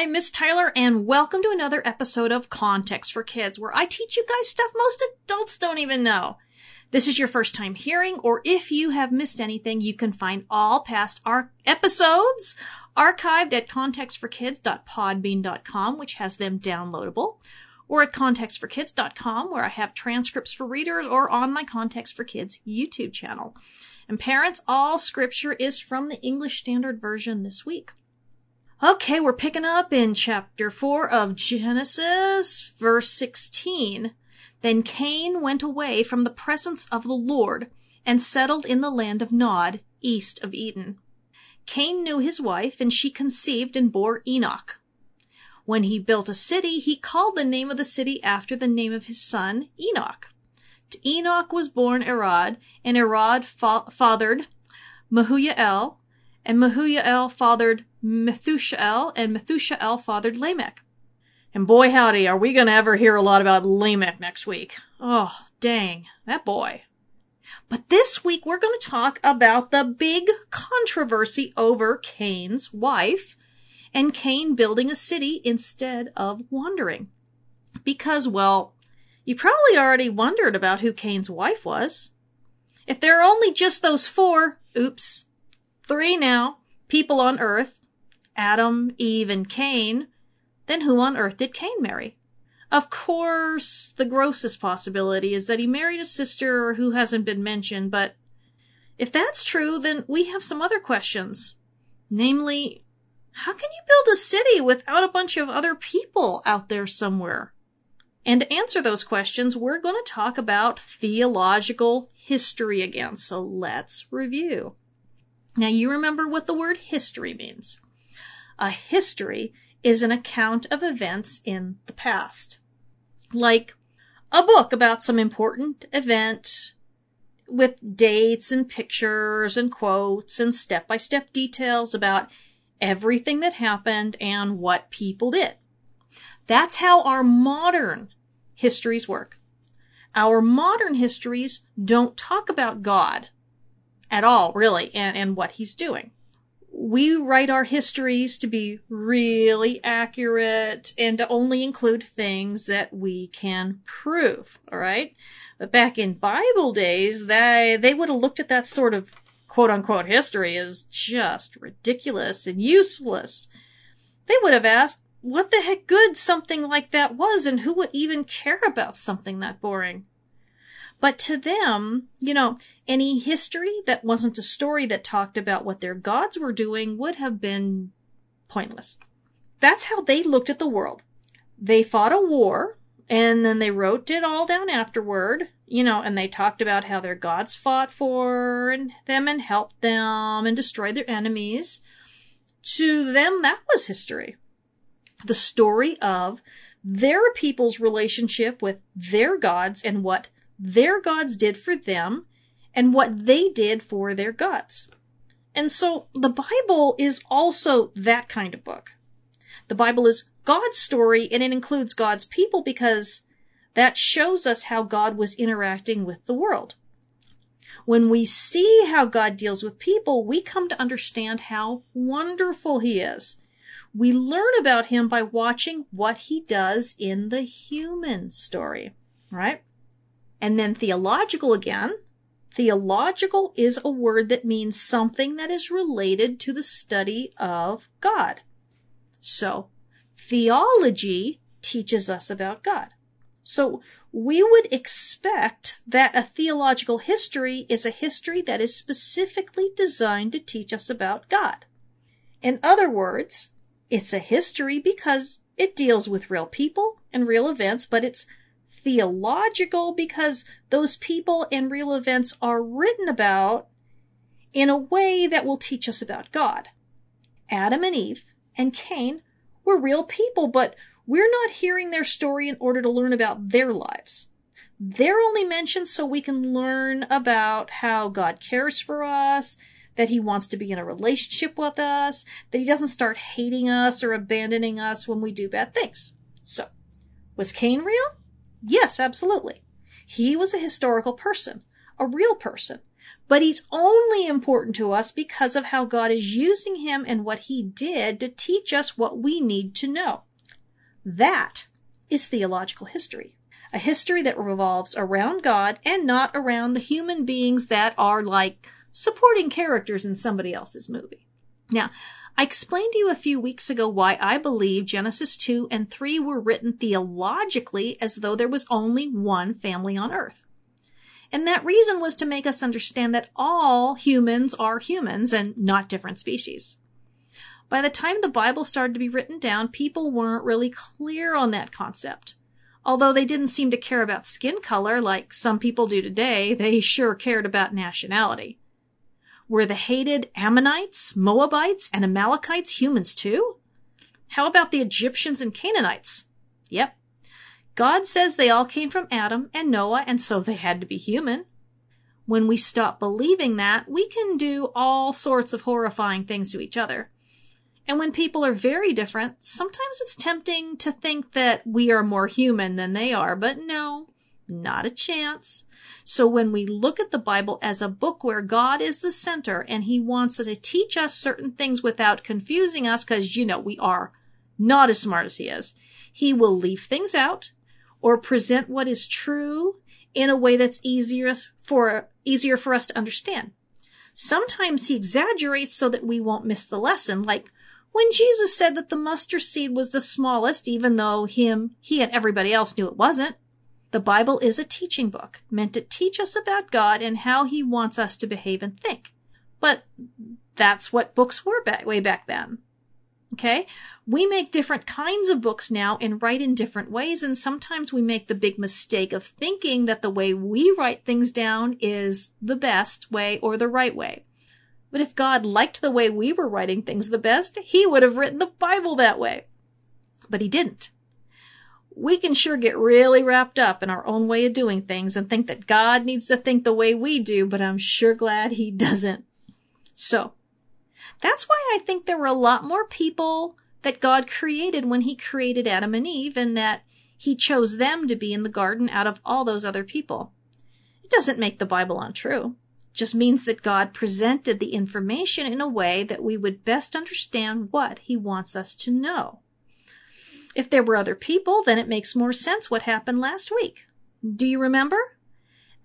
Hey, Miss Tyler, and welcome to another episode of Context for Kids, where I teach you guys stuff most adults don't even know. This is your first time hearing, or if you have missed anything, you can find all past our episodes archived at contextforkids.podbean.com, which has them downloadable, or at contextforkids.com, where I have transcripts for readers, or on my Context for Kids YouTube channel. And parents, all scripture is from the English Standard Version this week. Okay, we're picking up in chapter 4 of Genesis, verse 16. Then Cain went away from the presence of the Lord and settled in the land of Nod, east of Eden. Cain knew his wife, and she conceived and bore Enoch. When he built a city, he called the name of the city after the name of his son, Enoch. To Enoch was born Irad, and Irad fa- fathered Mehujael, and Mehujael fathered Methushael, and Methushael fathered Lamech. And boy howdy, are we gonna ever hear a lot about Lamech next week. Oh, dang, that boy. But this week we're gonna talk about the big controversy over Cain's wife and Cain building a city instead of wandering. Because, well, you probably already wondered about who Cain's wife was. If there are only just those four, oops, three now, people on earth, Adam, Eve, and Cain, then who on earth did Cain marry? Of course, the grossest possibility is that he married a sister who hasn't been mentioned, but if that's true, then we have some other questions. Namely, how can you build a city without a bunch of other people out there somewhere? And to answer those questions, we're going to talk about theological history again. So let's review. Now you remember what the word history means. A history is an account of events in the past. Like a book about some important event with dates and pictures and quotes and step by step details about everything that happened and what people did. That's how our modern histories work. Our modern histories don't talk about God at all, really, and, and what he's doing we write our histories to be really accurate and to only include things that we can prove. All right. But back in Bible days, they, they would have looked at that sort of quote unquote history as just ridiculous and useless. They would have asked what the heck good something like that was and who would even care about something that boring. But to them, you know, any history that wasn't a story that talked about what their gods were doing would have been pointless. That's how they looked at the world. They fought a war, and then they wrote it all down afterward, you know, and they talked about how their gods fought for them and helped them and destroyed their enemies. To them, that was history. The story of their people's relationship with their gods and what their gods did for them and what they did for their gods. And so the Bible is also that kind of book. The Bible is God's story and it includes God's people because that shows us how God was interacting with the world. When we see how God deals with people, we come to understand how wonderful he is. We learn about him by watching what he does in the human story, right? And then theological again. Theological is a word that means something that is related to the study of God. So, theology teaches us about God. So, we would expect that a theological history is a history that is specifically designed to teach us about God. In other words, it's a history because it deals with real people and real events, but it's theological because those people and real events are written about in a way that will teach us about God. Adam and Eve and Cain were real people, but we're not hearing their story in order to learn about their lives. They're only mentioned so we can learn about how God cares for us, that he wants to be in a relationship with us, that he doesn't start hating us or abandoning us when we do bad things. So, was Cain real? Yes, absolutely. He was a historical person, a real person. But he's only important to us because of how God is using him and what he did to teach us what we need to know. That is theological history. A history that revolves around God and not around the human beings that are like supporting characters in somebody else's movie. Now, I explained to you a few weeks ago why I believe Genesis 2 and 3 were written theologically as though there was only one family on earth. And that reason was to make us understand that all humans are humans and not different species. By the time the Bible started to be written down, people weren't really clear on that concept. Although they didn't seem to care about skin color like some people do today, they sure cared about nationality. Were the hated Ammonites, Moabites, and Amalekites humans too? How about the Egyptians and Canaanites? Yep, God says they all came from Adam and Noah, and so they had to be human. When we stop believing that, we can do all sorts of horrifying things to each other. And when people are very different, sometimes it's tempting to think that we are more human than they are, but no, not a chance. So when we look at the Bible as a book where God is the center and he wants to teach us certain things without confusing us, because you know, we are not as smart as he is, he will leave things out or present what is true in a way that's easier for, easier for us to understand. Sometimes he exaggerates so that we won't miss the lesson, like when Jesus said that the mustard seed was the smallest, even though him, he and everybody else knew it wasn't. The Bible is a teaching book meant to teach us about God and how he wants us to behave and think. But that's what books were back, way back then. Okay? We make different kinds of books now and write in different ways, and sometimes we make the big mistake of thinking that the way we write things down is the best way or the right way. But if God liked the way we were writing things the best, he would have written the Bible that way. But he didn't. We can sure get really wrapped up in our own way of doing things and think that God needs to think the way we do, but I'm sure glad he doesn't. So, that's why I think there were a lot more people that God created when he created Adam and Eve and that he chose them to be in the garden out of all those other people. It doesn't make the Bible untrue. It just means that God presented the information in a way that we would best understand what he wants us to know. If there were other people, then it makes more sense what happened last week. Do you remember?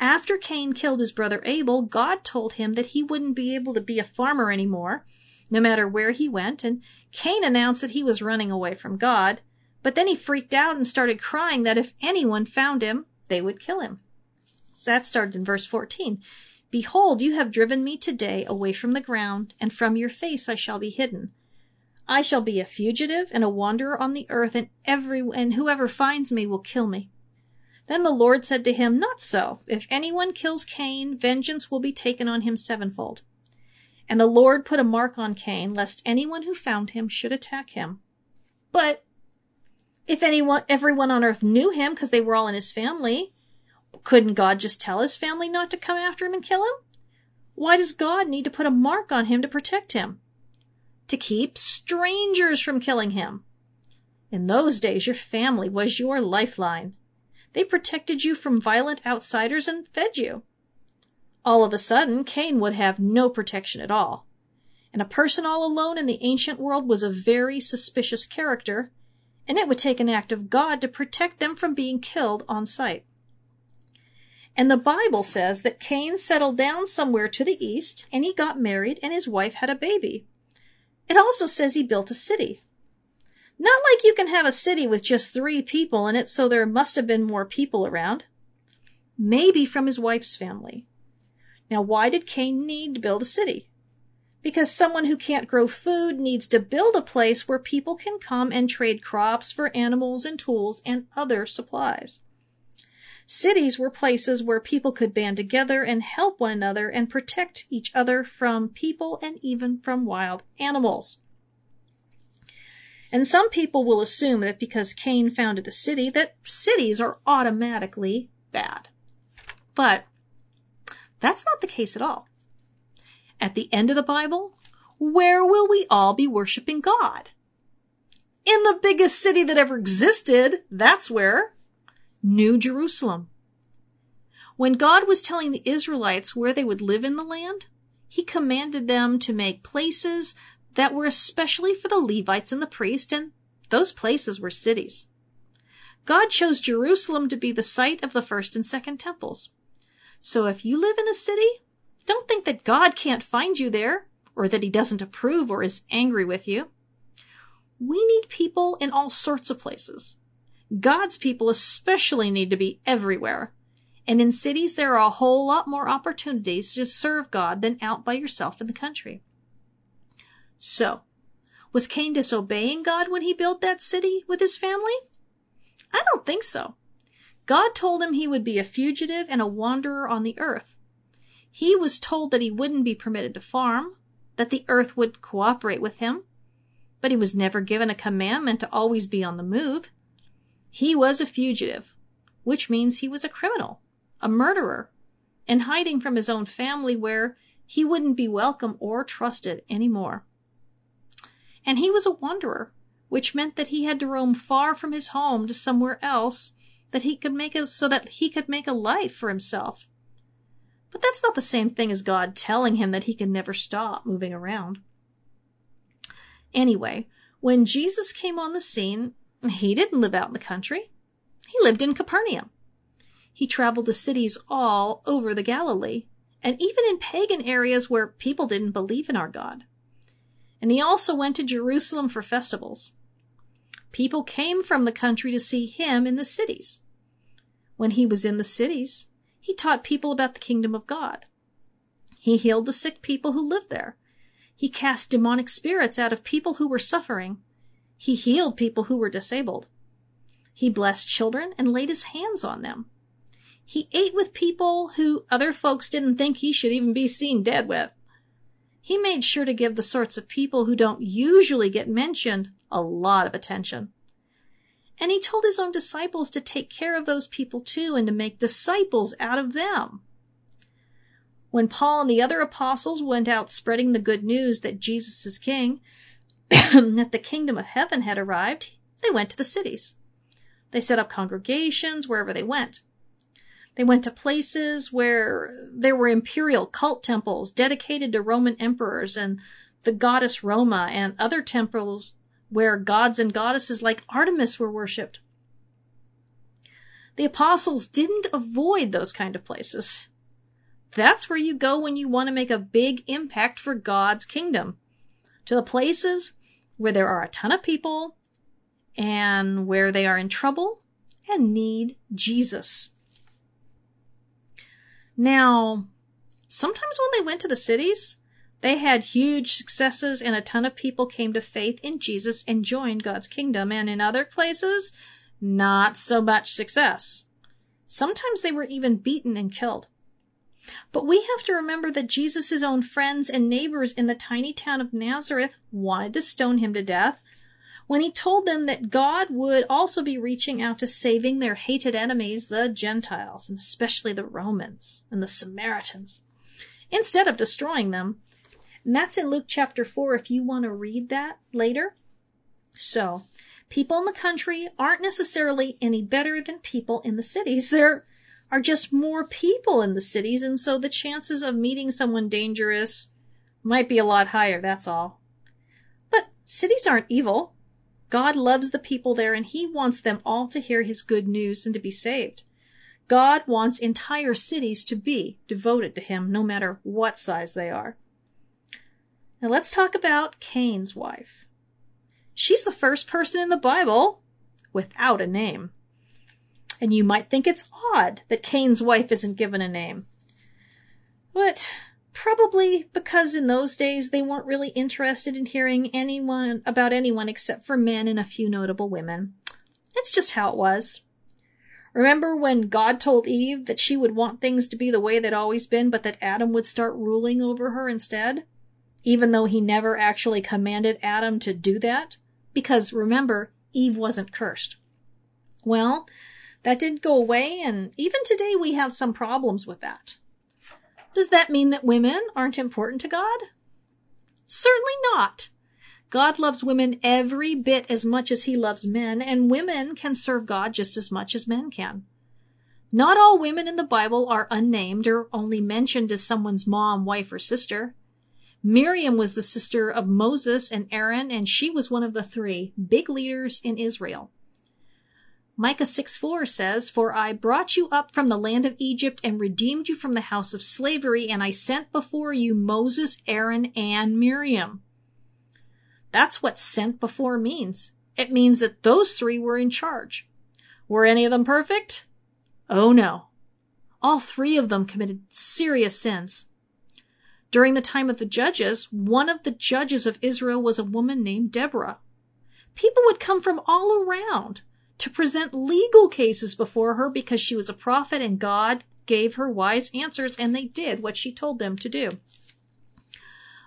After Cain killed his brother Abel, God told him that he wouldn't be able to be a farmer anymore no matter where he went, and Cain announced that he was running away from God, but then he freaked out and started crying that if anyone found him, they would kill him. So that started in verse 14. Behold, you have driven me today away from the ground, and from your face I shall be hidden. I shall be a fugitive and a wanderer on the earth, and every and whoever finds me will kill me. Then the Lord said to him, Not so. If anyone kills Cain, vengeance will be taken on him sevenfold. And the Lord put a mark on Cain, lest anyone who found him should attack him. But if anyone, everyone on earth knew him because they were all in his family, couldn't God just tell his family not to come after him and kill him? Why does God need to put a mark on him to protect him? To keep strangers from killing him. In those days, your family was your lifeline. They protected you from violent outsiders and fed you. All of a sudden, Cain would have no protection at all. And a person all alone in the ancient world was a very suspicious character, and it would take an act of God to protect them from being killed on sight. And the Bible says that Cain settled down somewhere to the east, and he got married, and his wife had a baby. It also says he built a city. Not like you can have a city with just three people in it, so there must have been more people around. Maybe from his wife's family. Now, why did Cain need to build a city? Because someone who can't grow food needs to build a place where people can come and trade crops for animals and tools and other supplies. Cities were places where people could band together and help one another and protect each other from people and even from wild animals. And some people will assume that because Cain founded a city, that cities are automatically bad. But that's not the case at all. At the end of the Bible, where will we all be worshiping God? In the biggest city that ever existed, that's where. New Jerusalem. When God was telling the Israelites where they would live in the land, he commanded them to make places that were especially for the Levites and the priest, and those places were cities. God chose Jerusalem to be the site of the first and second temples. So if you live in a city, don't think that God can't find you there, or that he doesn't approve or is angry with you. We need people in all sorts of places. God's people especially need to be everywhere. And in cities, there are a whole lot more opportunities to serve God than out by yourself in the country. So, was Cain disobeying God when he built that city with his family? I don't think so. God told him he would be a fugitive and a wanderer on the earth. He was told that he wouldn't be permitted to farm, that the earth would cooperate with him, but he was never given a commandment to always be on the move. He was a fugitive, which means he was a criminal, a murderer, and hiding from his own family where he wouldn't be welcome or trusted anymore. And he was a wanderer, which meant that he had to roam far from his home to somewhere else that he could make a, so that he could make a life for himself. But that's not the same thing as God telling him that he could never stop moving around. Anyway, when Jesus came on the scene, he didn't live out in the country. He lived in Capernaum. He traveled to cities all over the Galilee, and even in pagan areas where people didn't believe in our God. And he also went to Jerusalem for festivals. People came from the country to see him in the cities. When he was in the cities, he taught people about the kingdom of God. He healed the sick people who lived there. He cast demonic spirits out of people who were suffering. He healed people who were disabled. He blessed children and laid his hands on them. He ate with people who other folks didn't think he should even be seen dead with. He made sure to give the sorts of people who don't usually get mentioned a lot of attention. And he told his own disciples to take care of those people too and to make disciples out of them. When Paul and the other apostles went out spreading the good news that Jesus is king, that the kingdom of heaven had arrived, they went to the cities. They set up congregations wherever they went. They went to places where there were imperial cult temples dedicated to Roman emperors and the goddess Roma and other temples where gods and goddesses like Artemis were worshipped. The apostles didn't avoid those kind of places. That's where you go when you want to make a big impact for God's kingdom. To the places where there are a ton of people and where they are in trouble and need Jesus. Now, sometimes when they went to the cities, they had huge successes and a ton of people came to faith in Jesus and joined God's kingdom. And in other places, not so much success. Sometimes they were even beaten and killed. But we have to remember that Jesus' own friends and neighbors in the tiny town of Nazareth wanted to stone him to death when he told them that God would also be reaching out to saving their hated enemies, the Gentiles, and especially the Romans and the Samaritans, instead of destroying them. And that's in Luke chapter 4 if you want to read that later. So, people in the country aren't necessarily any better than people in the cities. There are just more people in the cities, and so the chances of meeting someone dangerous might be a lot higher, that's all. But cities aren't evil. God loves the people there and he wants them all to hear his good news and to be saved. God wants entire cities to be devoted to him no matter what size they are. Now let's talk about Cain's wife. She's the first person in the Bible without a name. And you might think it's odd that Cain's wife isn't given a name. But probably because in those days they weren't really interested in hearing anyone about anyone except for men and a few notable women. It's just how it was. Remember when God told Eve that she would want things to be the way they'd always been, but that Adam would start ruling over her instead? even though he never actually commanded Adam to do that. Because remember, Eve wasn't cursed. Well, that didn't go away, and even today we have some problems with that. Does that mean that women aren't important to God? Certainly not. God loves women every bit as much as he loves men, and women can serve God just as much as men can. Not all women in the Bible are unnamed or only mentioned as someone's mom, wife, or sister. Miriam was the sister of Moses and Aaron, and she was one of the three big leaders in Israel. Micah 6 4 says, For I brought you up from the land of Egypt and redeemed you from the house of slavery, and I sent before you Moses, Aaron, and Miriam. That's what sent before means. It means that those three were in charge. Were any of them perfect? Oh no. All three of them committed serious sins. During the time of the judges, one of the judges of Israel was a woman named Deborah. People would come from all around to present legal cases before her because she was a prophet and God gave her wise answers and they did what she told them to do.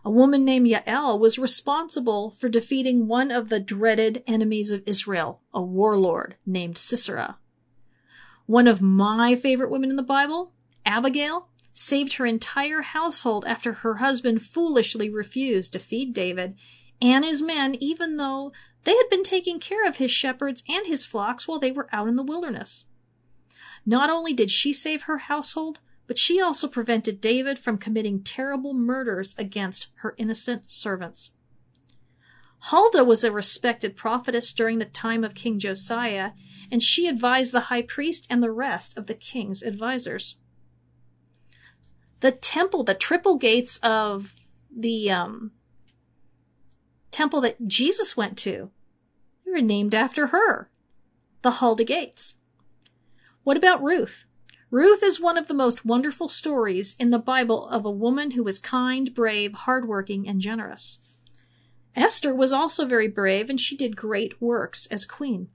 A woman named Yael was responsible for defeating one of the dreaded enemies of Israel, a warlord named Sisera. One of my favorite women in the Bible, Abigail, saved her entire household after her husband foolishly refused to feed David and his men, even though they had been taking care of his shepherds and his flocks while they were out in the wilderness. Not only did she save her household, but she also prevented David from committing terrible murders against her innocent servants. Huldah was a respected prophetess during the time of King Josiah, and she advised the high priest and the rest of the king's advisors. The temple, the triple gates of the um, temple that Jesus went to, they were named after her, the Huldah Gates. What about Ruth? Ruth is one of the most wonderful stories in the Bible of a woman who was kind, brave, hardworking, and generous. Esther was also very brave and she did great works as queen.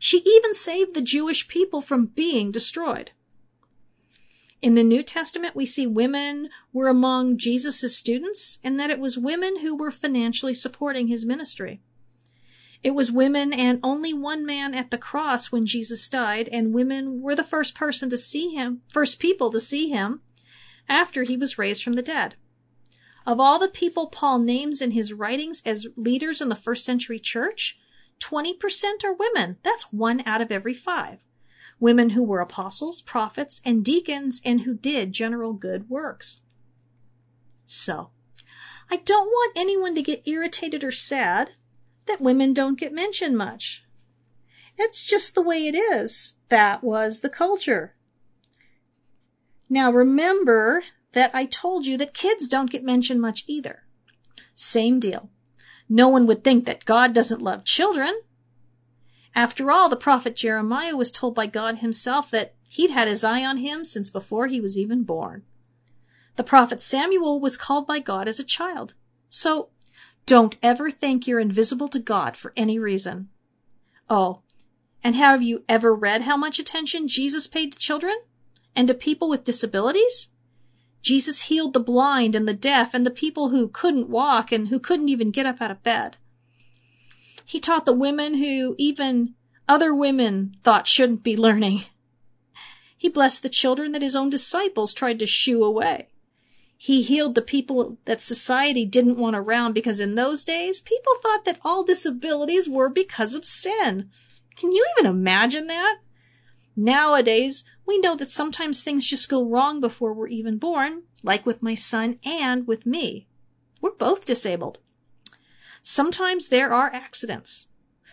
She even saved the Jewish people from being destroyed. In the New Testament, we see women were among Jesus' students and that it was women who were financially supporting his ministry. It was women and only one man at the cross when Jesus died, and women were the first person to see him, first people to see him after he was raised from the dead. Of all the people Paul names in his writings as leaders in the first century church, 20% are women. That's one out of every five. Women who were apostles, prophets, and deacons and who did general good works. So, I don't want anyone to get irritated or sad that women don't get mentioned much. It's just the way it is. That was the culture. Now remember that I told you that kids don't get mentioned much either. Same deal. No one would think that God doesn't love children. After all, the prophet Jeremiah was told by God himself that he'd had his eye on him since before he was even born. The prophet Samuel was called by God as a child. So don't ever think you're invisible to God for any reason. Oh, and have you ever read how much attention Jesus paid to children? And to people with disabilities? Jesus healed the blind and the deaf and the people who couldn't walk and who couldn't even get up out of bed. He taught the women who even other women thought shouldn't be learning. He blessed the children that his own disciples tried to shoo away. He healed the people that society didn't want around because in those days, people thought that all disabilities were because of sin. Can you even imagine that? Nowadays, we know that sometimes things just go wrong before we're even born, like with my son and with me. We're both disabled. Sometimes there are accidents.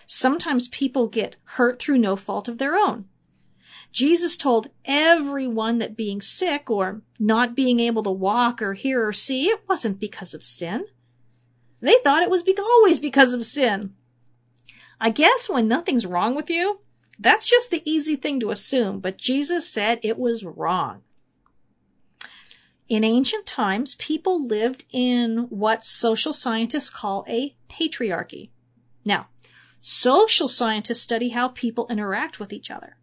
Sometimes people get hurt through no fault of their own. Jesus told everyone that being sick or not being able to walk or hear or see, it wasn't because of sin. They thought it was be- always because of sin. I guess when nothing's wrong with you, that's just the easy thing to assume, but Jesus said it was wrong. In ancient times, people lived in what social scientists call a patriarchy. Now, social scientists study how people interact with each other.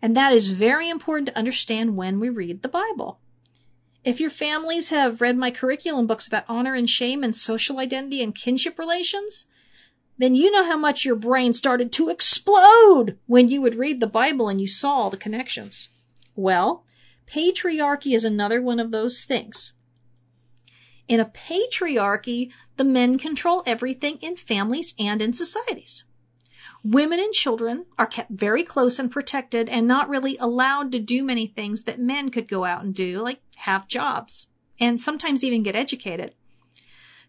And that is very important to understand when we read the Bible. If your families have read my curriculum books about honor and shame and social identity and kinship relations, then you know how much your brain started to explode when you would read the Bible and you saw all the connections. Well, patriarchy is another one of those things. In a patriarchy, the men control everything in families and in societies. Women and children are kept very close and protected and not really allowed to do many things that men could go out and do, like have jobs and sometimes even get educated.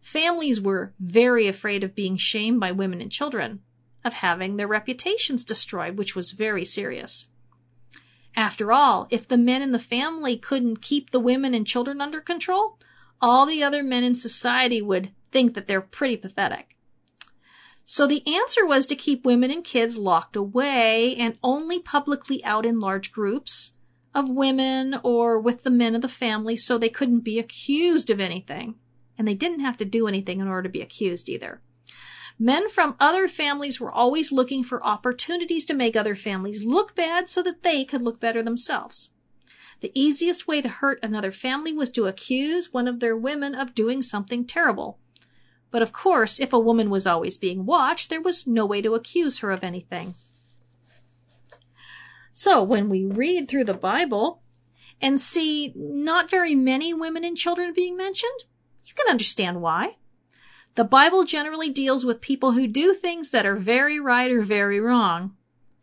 Families were very afraid of being shamed by women and children, of having their reputations destroyed, which was very serious. After all, if the men in the family couldn't keep the women and children under control, all the other men in society would think that they're pretty pathetic. So the answer was to keep women and kids locked away and only publicly out in large groups of women or with the men of the family so they couldn't be accused of anything. And they didn't have to do anything in order to be accused either. Men from other families were always looking for opportunities to make other families look bad so that they could look better themselves. The easiest way to hurt another family was to accuse one of their women of doing something terrible. But of course, if a woman was always being watched, there was no way to accuse her of anything. So when we read through the Bible and see not very many women and children being mentioned, you can understand why. The Bible generally deals with people who do things that are very right or very wrong.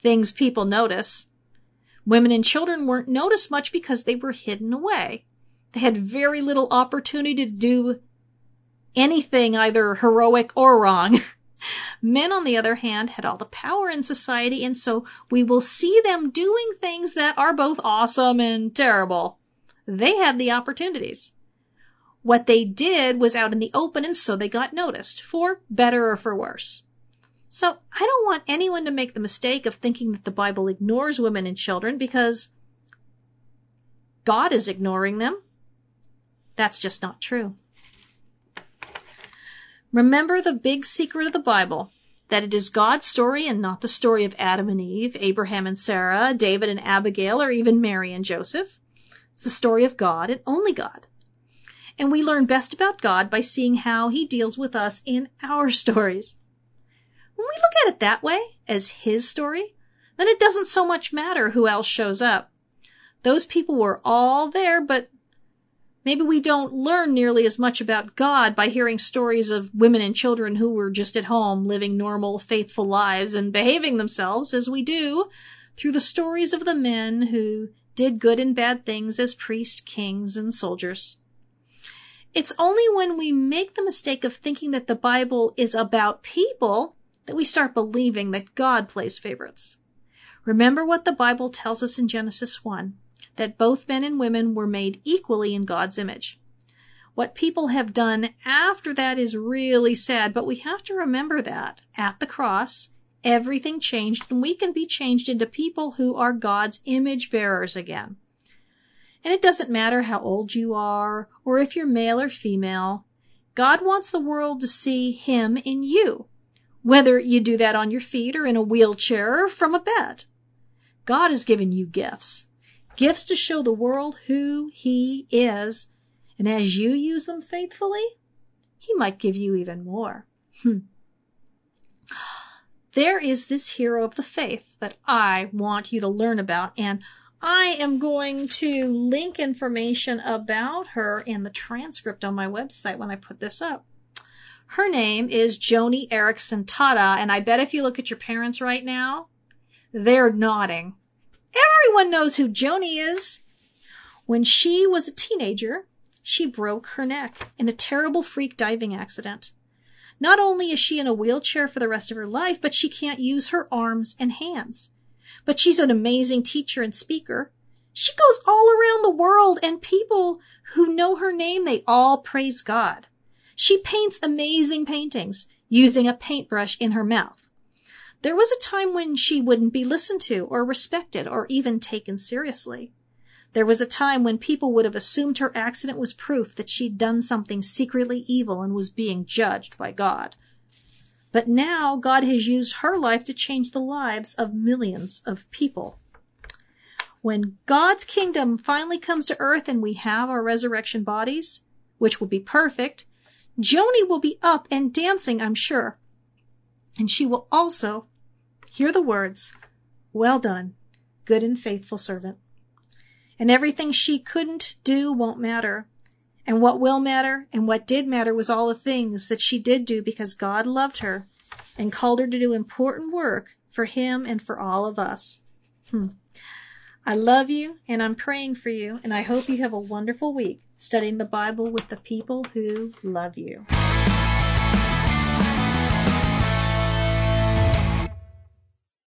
Things people notice. Women and children weren't noticed much because they were hidden away. They had very little opportunity to do anything either heroic or wrong. Men, on the other hand, had all the power in society, and so we will see them doing things that are both awesome and terrible. They had the opportunities. What they did was out in the open, and so they got noticed, for better or for worse. So I don't want anyone to make the mistake of thinking that the Bible ignores women and children because God is ignoring them. That's just not true. Remember the big secret of the Bible that it is God's story and not the story of Adam and Eve, Abraham and Sarah, David and Abigail, or even Mary and Joseph. It's the story of God and only God. And we learn best about God by seeing how he deals with us in our stories. When we look at it that way, as his story, then it doesn't so much matter who else shows up. Those people were all there, but maybe we don't learn nearly as much about God by hearing stories of women and children who were just at home living normal, faithful lives and behaving themselves as we do through the stories of the men who did good and bad things as priests, kings, and soldiers. It's only when we make the mistake of thinking that the Bible is about people that we start believing that God plays favorites. Remember what the Bible tells us in Genesis 1 that both men and women were made equally in God's image. What people have done after that is really sad, but we have to remember that at the cross, everything changed and we can be changed into people who are God's image bearers again. And it doesn't matter how old you are or if you're male or female. God wants the world to see Him in you, whether you do that on your feet or in a wheelchair or from a bed. God has given you gifts. Gifts to show the world who He is. And as you use them faithfully, He might give you even more. Hmm. There is this hero of the faith that I want you to learn about, and I am going to link information about her in the transcript on my website when I put this up. Her name is Joni Eareckson Tada, and I bet if you look at your parents right now, they're nodding. Everyone knows who Joni is. When she was a teenager, she broke her neck in a terrible freak diving accident. Not only is she in a wheelchair for the rest of her life, but she can't use her arms and hands. But she's an amazing teacher and speaker. She goes all around the world and people who know her name, they all praise God. She paints amazing paintings using a paintbrush in her mouth. There was a time when she wouldn't be listened to or respected or even taken seriously. There was a time when people would have assumed her accident was proof that she'd done something secretly evil and was being judged by God. But now God has used her life to change the lives of millions of people. When God's kingdom finally comes to earth and we have our resurrection bodies, which will be perfect, Joni will be up and dancing, I'm sure. And she will also hear the words, well done, good and faithful servant. And everything she couldn't do won't matter and what will matter and what did matter was all the things that she did do because God loved her and called her to do important work for him and for all of us. Hmm. I love you and I'm praying for you, and I hope you have a wonderful week studying the Bible with the people who love you.